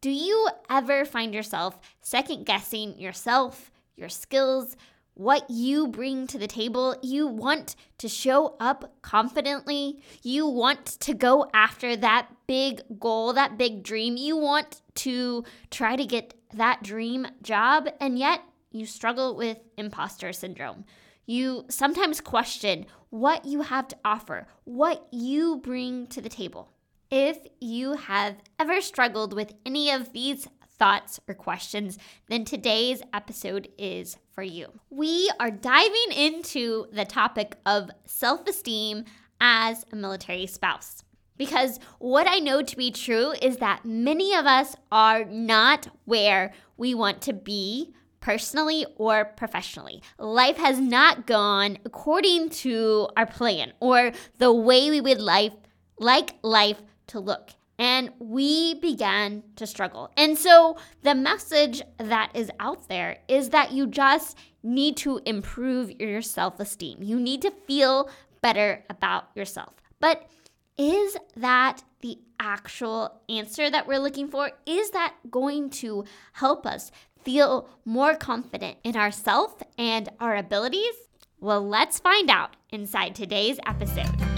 Do you ever find yourself second guessing yourself, your skills, what you bring to the table. You want to show up confidently. You want to go after that big goal, that big dream. You want to try to get that dream job, and yet you struggle with imposter syndrome. You sometimes question what you have to offer, what you bring to the table. If you have ever struggled with any of these thoughts, or questions, then today's episode is for you. We are diving into the topic of self esteem as a military spouse. Because what I know to be true is that many of us are not where we want to be personally or professionally. Life has not gone according to our plan or the way we would life like life to look and we began to struggle. And so the message that is out there is that you just need to improve your self esteem. You need to feel better about yourself. But is that the actual answer that we're looking for? Is that going to help us feel more confident in ourself and our abilities? Well, let's find out inside today's episode.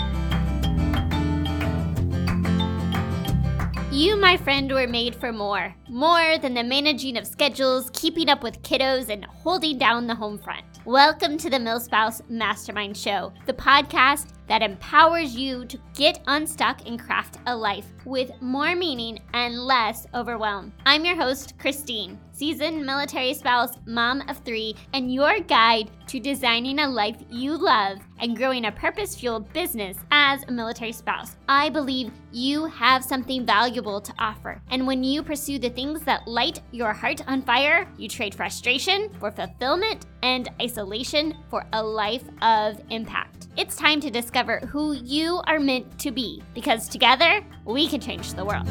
You, my friend, were made for more. More than the managing of schedules, keeping up with kiddos, and holding down the home front. Welcome to the MilSpouse Mastermind Show, the podcast that empowers you to get unstuck and craft a life with more meaning and less overwhelm. I'm your host, Christine, seasoned military spouse, mom of three, and your guide to designing a life you love and growing a purpose fueled business as a military spouse. I believe you have something valuable to offer. And when you pursue the things that light your heart on fire, you trade frustration for fulfillment and isolation for a life of impact. It's time to discover who you are meant to be because together we can change the world.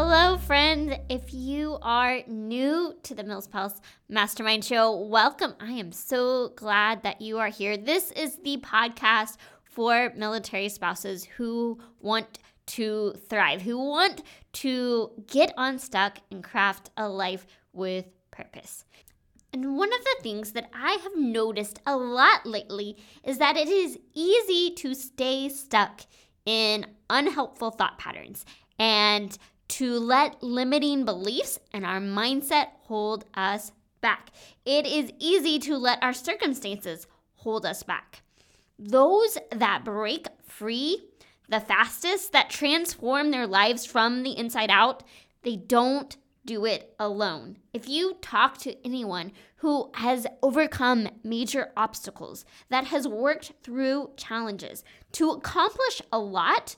Hello, friends. If you are new to the MilSpouse Mastermind Show, welcome. I am so glad that you are here. This is the podcast for military spouses who want to thrive, who want to get unstuck and craft a life with purpose. And one of the things that I have noticed a lot lately is that it is easy to stay stuck in unhelpful thought patterns and to let limiting beliefs and our mindset hold us back. It is easy to let our circumstances hold us back. Those that break free the fastest, that transform their lives from the inside out, they don't do it alone. If you talk to anyone who has overcome major obstacles, that has worked through challenges to accomplish a lot,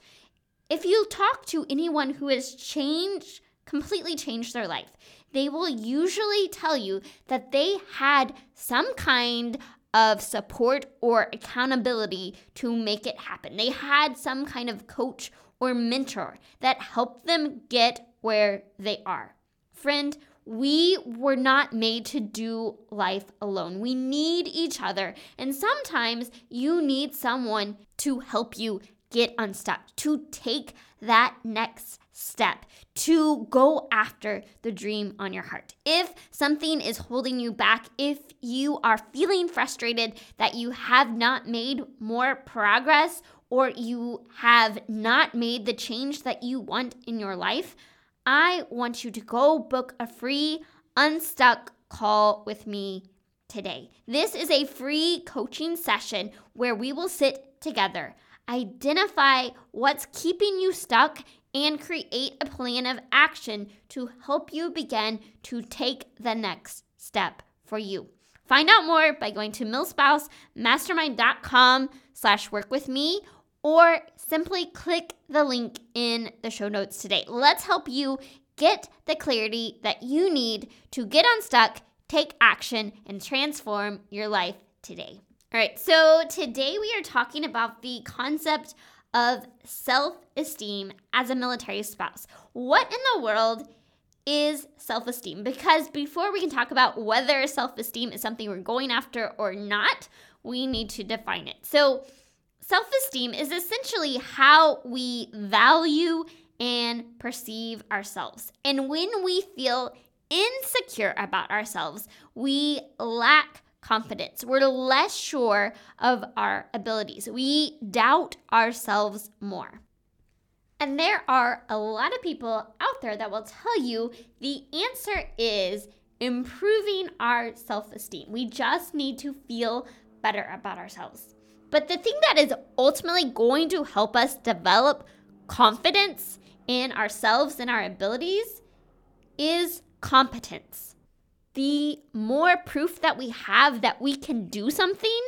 if you talk to anyone who has changed, completely changed their life, they will usually tell you that they had some kind of support or accountability to make it happen. They had some kind of coach or mentor that helped them get where they are. Friend, we were not made to do life alone. We need each other. And sometimes you need someone to help you get unstuck, to take that next step, to go after the dream on your heart. If something is holding you back, if you are feeling frustrated that you have not made more progress or you have not made the change that you want in your life, I want you to go book a free Unstuck call with me today. This is a free coaching session where we will sit together, identify what's keeping you stuck, and create a plan of action to help you begin to take the next step for you. Find out more by going to milspousemastermind.com slash work with me or simply click the link in the show notes today. Let's help you get the clarity that you need to get unstuck, take action, and transform your life today. All right, so today we are talking about the concept of self esteem as a military spouse. What in the world is self esteem? Because before we can talk about whether self esteem is something we're going after or not, we need to define it. So, Self esteem is essentially how we value and perceive ourselves. And when we feel insecure about ourselves, we lack confidence. We're less sure of our abilities. We doubt ourselves more. And there are a lot of people out there that will tell you the answer is improving our self esteem. We just need to feel better about ourselves. But the thing that is ultimately going to help us develop confidence in ourselves and our abilities is competence. The more proof that we have that we can do something,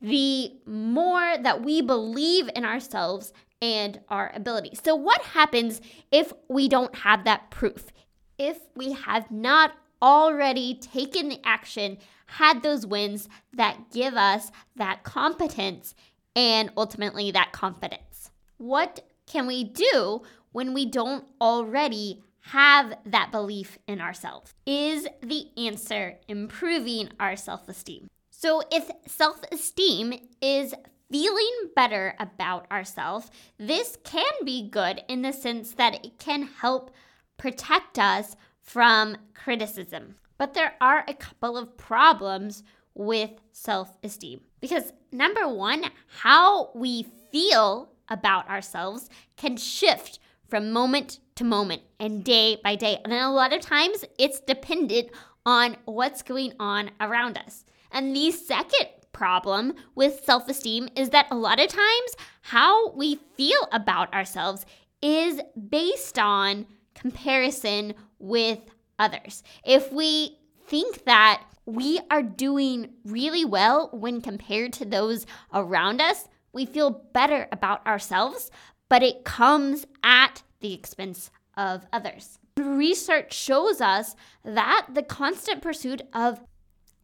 the more that we believe in ourselves and our abilities. So, what happens if we don't have that proof? If we have not already taken the action, had those wins that give us that competence and ultimately that confidence? What can we do when we don't already have that belief in ourselves? Is the answer improving our self esteem? So, if self esteem is feeling better about ourselves, this can be good in the sense that it can help protect us from criticism. But there are a couple of problems with self esteem. Because number one, how we feel about ourselves can shift from moment to moment and day by day. And a lot of times it's dependent on what's going on around us. And the second problem with self esteem is that a lot of times how we feel about ourselves is based on comparison with others. If we think that we are doing really well when compared to those around us, we feel better about ourselves, but it comes at the expense of others. Research shows us that the constant pursuit of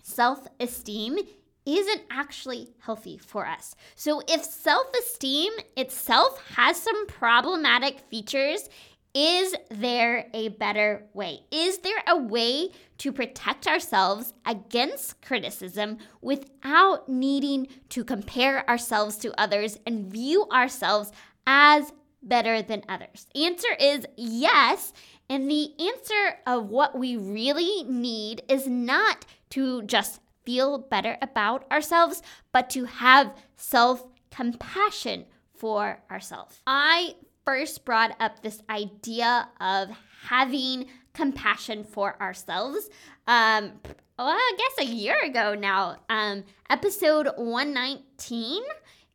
self esteem isn't actually healthy for us. So, if self esteem itself has some problematic features, is there a better way? Is there a way to protect ourselves against criticism without needing to compare ourselves to others and view ourselves as better than others? The answer is yes. And the answer of what we really need is not to just feel better about ourselves, but to have self compassion for ourselves. I first brought up this idea of having compassion for ourselves. Um, well, I guess a year ago now, um, episode 119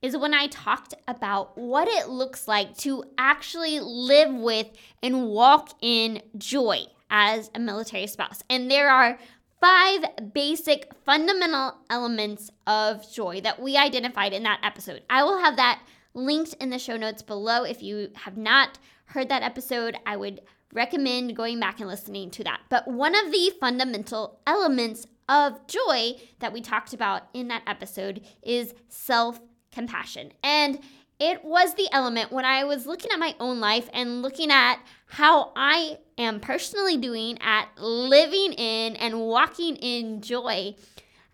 is when I talked about what it looks like to actually live with and walk in joy as a military spouse. And there are five basic fundamental elements of joy that we identified in that episode. I will have that linked in the show notes below. If you have not heard that episode, I would recommend going back and listening to that. But one of the fundamental elements of joy that we talked about in that episode is self compassion. And it was the element when I was looking at my own life and looking at how I am personally doing at living in and walking in joy.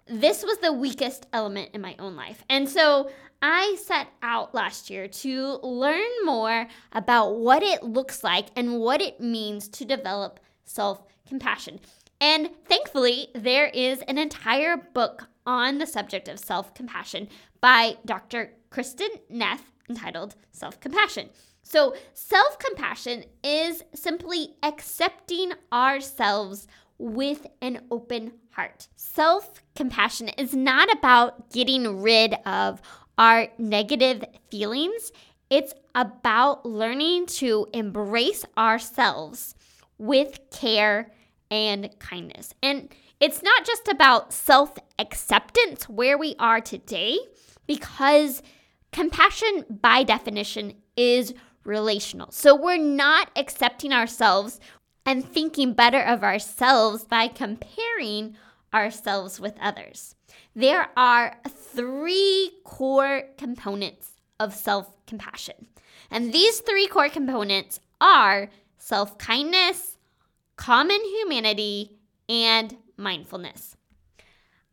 This was the weakest element in my own life. And so I set out last year to learn more about what it looks like and what it means to develop self compassion. And thankfully, there is an entire book on the subject of self compassion by Dr. Kristin Neff entitled Self Compassion. So, self compassion is simply accepting ourselves with an open heart. Self compassion is not about getting rid of our negative feelings. It's about learning to embrace ourselves with care and kindness. And it's not just about self acceptance where we are today, because compassion, by definition, is relational. So we're not accepting ourselves and thinking better of ourselves by comparing ourselves with others. There are three core components of self compassion. And these three core components are self kindness, common humanity, and mindfulness.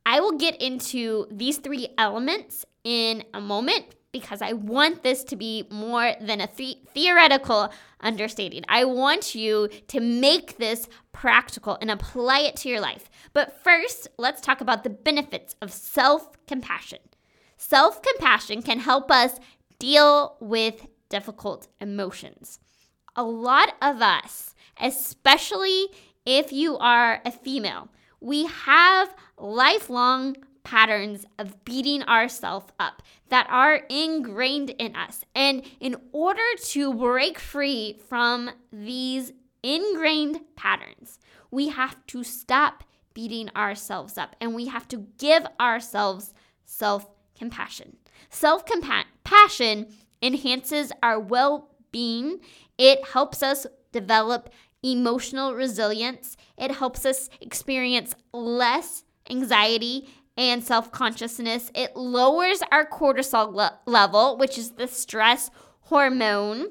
I will get into these three elements in a moment, because I want this to be more than a the- theoretical understanding. I want you to make this practical and apply it to your life. But first, let's talk about the benefits of self compassion. Self compassion can help us deal with difficult emotions. A lot of us, especially if you are a female, we have lifelong patterns of beating ourselves up that are ingrained in us. And in order to break free from these ingrained patterns, we have to stop beating ourselves up and we have to give ourselves self compassion. Self compassion enhances our well being, it helps us develop emotional resilience, it helps us experience less anxiety and self consciousness. It lowers our cortisol le- level, which is the stress hormone.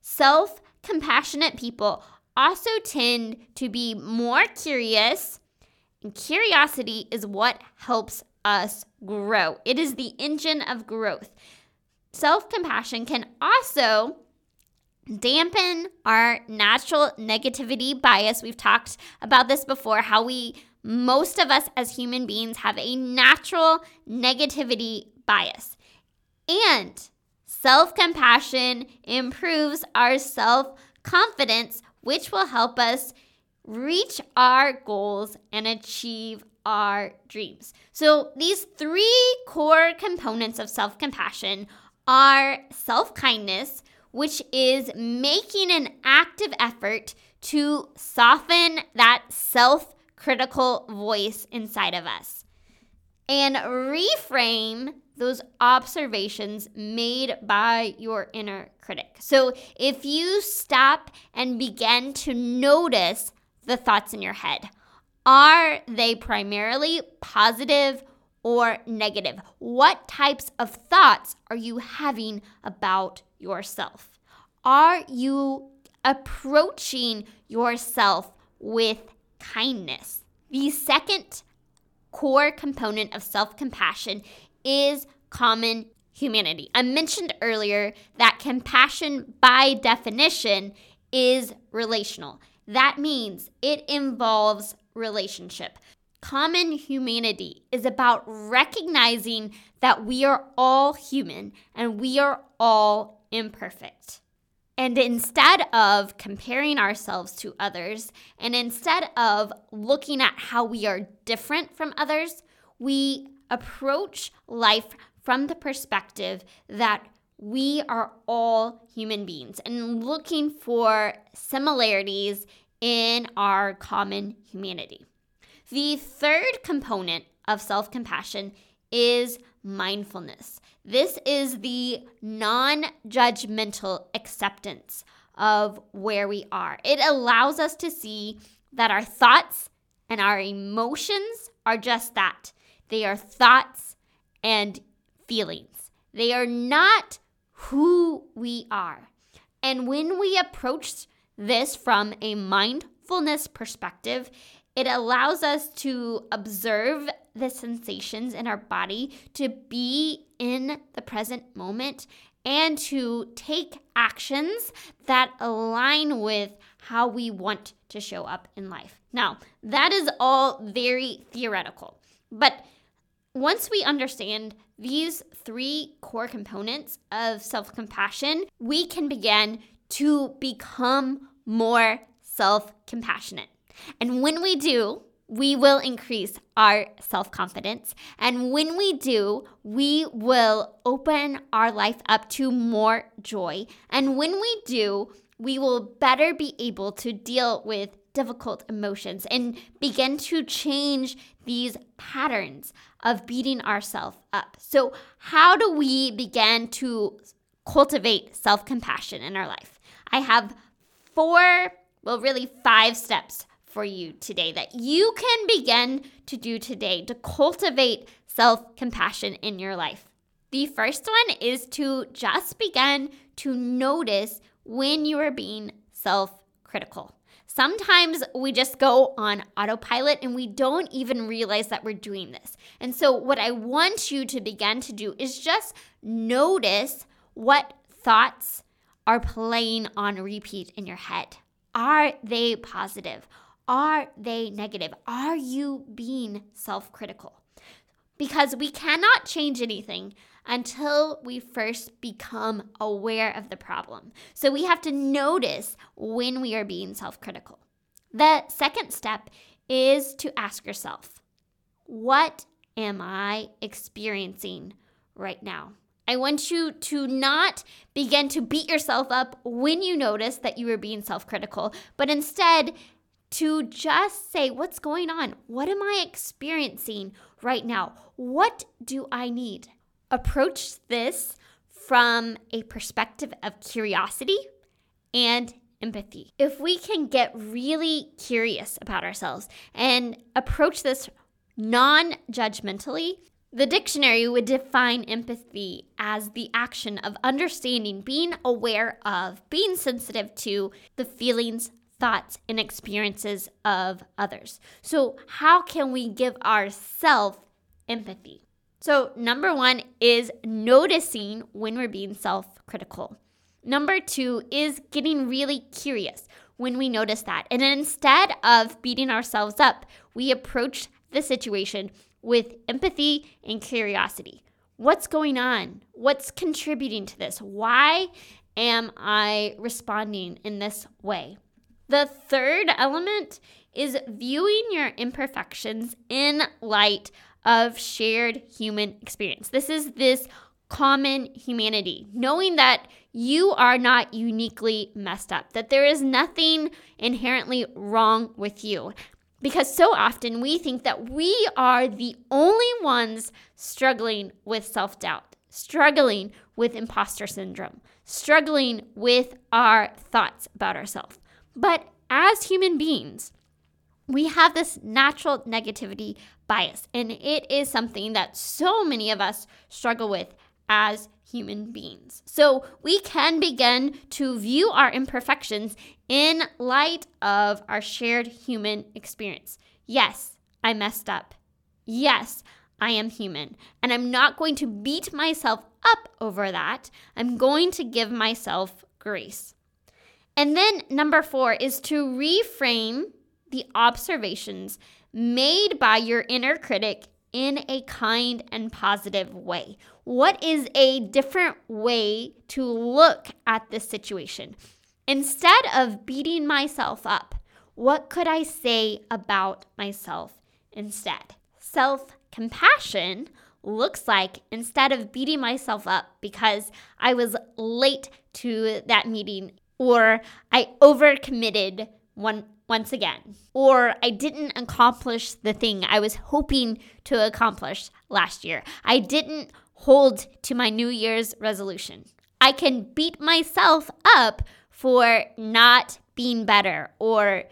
Self compassionate people also tend to be more curious, and curiosity is what helps us grow. It is the engine of growth. Self compassion can also dampen our natural negativity bias. We've talked about this before, how we most of us as human beings have a natural negativity bias. And self compassion improves our self confidence, which will help us reach our goals and achieve our dreams. So, these three core components of self compassion are self kindness, which is making an active effort to soften that self critical voice inside of us and reframe those observations made by your inner critic. So if you stop and begin to notice the thoughts in your head, are they primarily positive or negative? What types of thoughts are you having about yourself? Are you approaching yourself with kindness. The second core component of self compassion is common humanity. I mentioned earlier that compassion, by definition, is relational. That means it involves relationship. Common humanity is about recognizing that we are all human and we are all imperfect. And instead of comparing ourselves to others, and instead of looking at how we are different from others, we approach life from the perspective that we are all human beings and looking for similarities in our common humanity. The third component of self compassion is mindfulness. This is the non judgmental acceptance of where we are. It allows us to see that our thoughts and our emotions are just that they are thoughts and feelings, they are not who we are. And when we approach this from a mindfulness perspective, it allows us to observe the sensations in our body, to be in the present moment, and to take actions that align with how we want to show up in life. Now, that is all very theoretical, but once we understand these three core components of self compassion, we can begin to become more self compassionate. And when we do, we will increase our self confidence. And when we do, we will open our life up to more joy. And when we do, we will better be able to deal with difficult emotions and begin to change these patterns of beating ourselves up. So, how do we begin to cultivate self compassion in our life? I have four, well, really five steps for you today that you can begin to do today to cultivate self compassion in your life. The first one is to just begin to notice when you are being self critical. Sometimes we just go on autopilot and we don't even realize that we're doing this. And so, what I want you to begin to do is just notice what thoughts are playing on repeat in your head. Are they positive? Are they negative? Are you being self critical? Because we cannot change anything until we first become aware of the problem. So we have to notice when we are being self critical. The second step is to ask yourself, what am I experiencing right now? I want you to not begin to beat yourself up when you notice that you are being self critical, but instead to just say, What's going on? What am I experiencing right now? What do I need? Approach this from a perspective of curiosity and empathy. If we can get really curious about ourselves and approach this non judgmentally, the dictionary would define empathy as the action of understanding, being aware of, being sensitive to the feelings, thoughts, and experiences of others. So, how can we give ourselves empathy? So, number one is noticing when we're being self critical. Number two is getting really curious when we notice that. And instead of beating ourselves up, we approach the situation with empathy and curiosity. What's going on? What's contributing to this? Why am I responding in this way? The third element is viewing your imperfections in light of shared human experience. This is this common humanity, knowing that you are not uniquely messed up, that there is nothing inherently wrong with you. Because so often we think that we are the only ones struggling with self doubt, struggling with imposter syndrome, struggling with our thoughts about ourselves. But as human beings, we have this natural negativity bias, and it is something that so many of us struggle with as human beings. So we can begin to view our imperfections in light of our shared human experience. Yes, I messed up. Yes, I am human. And I'm not going to beat myself up over that. I'm going to give myself grace. And then number four is to reframe the observations made by your inner critic in a kind and positive way. What is a different way to look at this situation? Instead of beating myself up, what could I say about myself instead? Self compassion looks like instead of beating myself up because I was late to that meeting or I overcommitted one once again or I didn't accomplish the thing I was hoping to accomplish last year. I didn't hold to my New Year's resolution. I can beat myself up for not being better or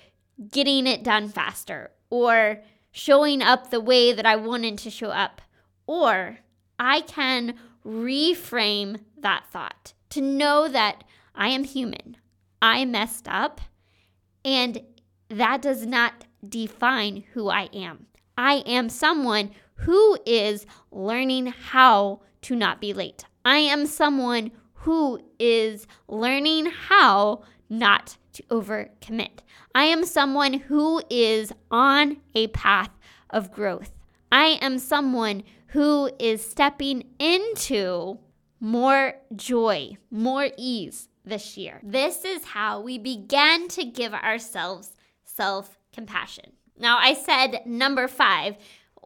getting it done faster or showing up the way that I wanted to show up. Or I can reframe that thought to know that I am human. I messed up, and that does not define who I am. I am someone who is learning how to not be late. I am someone who is learning how not to overcommit. I am someone who is on a path of growth. I am someone who is stepping into more joy, more ease this year. This is how we began to give ourselves self compassion. Now, I said number five,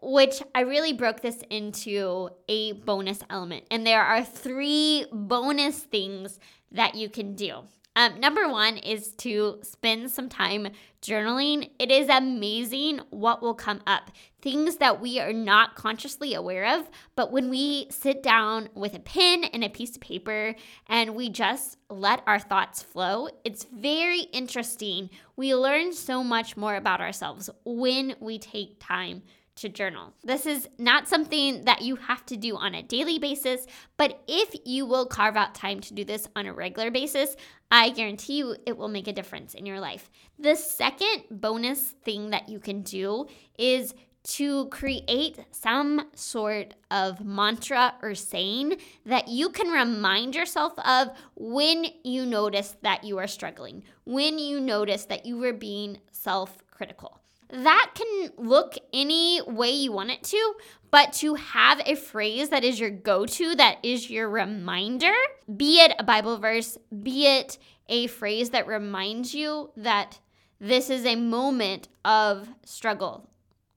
which I really broke this into a bonus element. And there are three bonus things that you can do. Um, number one is to spend some time journaling. It is amazing what will come up. Things that we are not consciously aware of, but when we sit down with a pen and a piece of paper and we just let our thoughts flow, it's very interesting. We learn so much more about ourselves when we take time to journal. This is not something that you have to do on a daily basis, but if you will carve out time to do this on a regular basis, I guarantee you it will make a difference in your life. The second bonus thing that you can do is to create some sort of mantra or saying that you can remind yourself of when you notice that you are struggling, when you notice that you were being self critical. That can look any way you want it to, but to have a phrase that is your go to, that is your reminder, be it a Bible verse, be it a phrase that reminds you that this is a moment of struggle,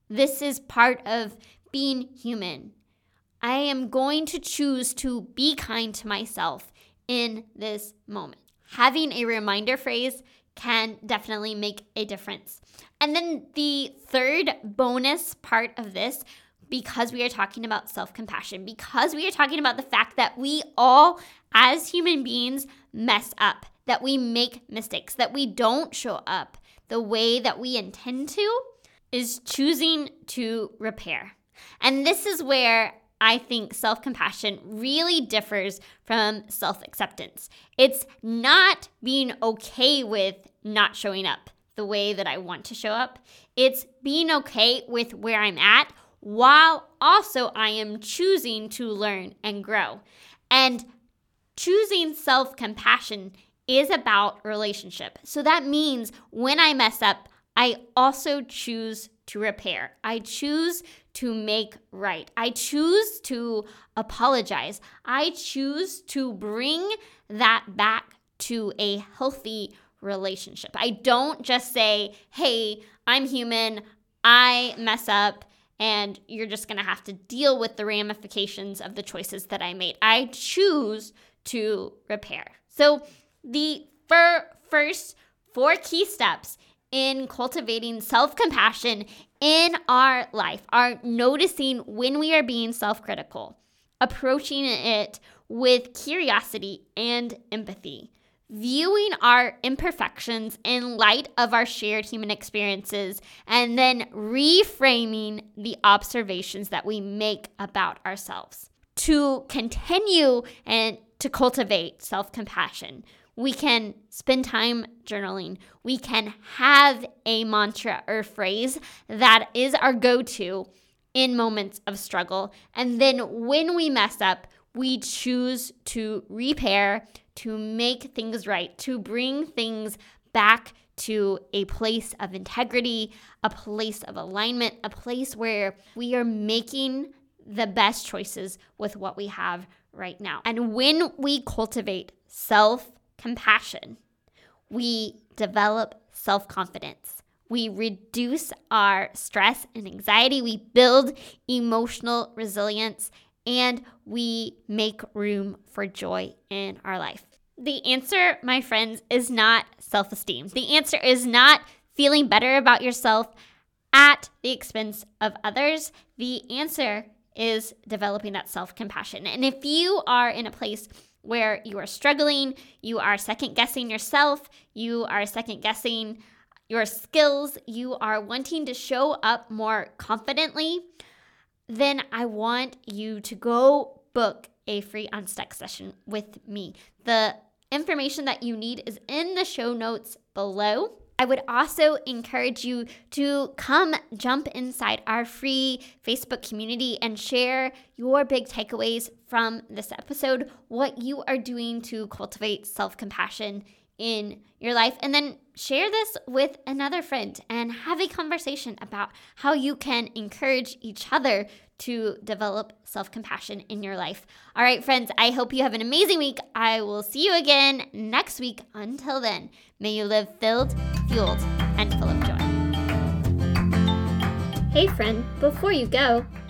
this is part of being human. I am going to choose to be kind to myself in this moment. Having a reminder phrase can definitely make a difference. And then the third bonus part of this, because we are talking about self compassion, because we are talking about the fact that we all, as human beings, mess up, that we make mistakes, that we don't show up the way that we intend to is choosing to repair. And this is where I think self compassion really differs from self acceptance. It's not being okay with not showing up the way that I want to show up, it's being okay with where I'm at while also I am choosing to learn and grow. And choosing self compassion is about relationship. So that means when I mess up, I also choose to repair. I choose to make right. I choose to apologize. I choose to bring that back to a healthy relationship. I don't just say, hey, I'm human, I mess up, and you're just gonna have to deal with the ramifications of the choices that I made. I choose to repair. So, the first four key steps in cultivating self compassion in our life are noticing when we are being self critical, approaching it with curiosity and empathy, viewing our imperfections in light of our shared human experiences, and then reframing the observations that we make about ourselves. To continue and to cultivate self compassion, we can spend time journaling. We can have a mantra or phrase that is our go to in moments of struggle. And then when we mess up, we choose to repair, to make things right, to bring things back to a place of integrity, a place of alignment, a place where we are making the best choices with what we have right now. And when we cultivate self compassion, we develop self confidence. We reduce our stress and anxiety. We build emotional resilience and we make room for joy in our life. The answer, my friends, is not self esteem. The answer is not feeling better about yourself at the expense of others. The answer is developing that self compassion. And if you are in a place where you are struggling, you are second guessing yourself, you are second guessing your skills, you are wanting to show up more confidently, then I want you to go book a free Unstuck session with me. The information that you need is in the show notes below. I would also encourage you to come jump inside our free Facebook community and share your big takeaways from this episode, what you are doing to cultivate self compassion in your life, and then share this with another friend and have a conversation about how you can encourage each other to develop self compassion in your life. All right, friends, I hope you have an amazing week. I will see you again next week. Until then, may you live filled, fueled, and full of joy. Hey, friend, before you go,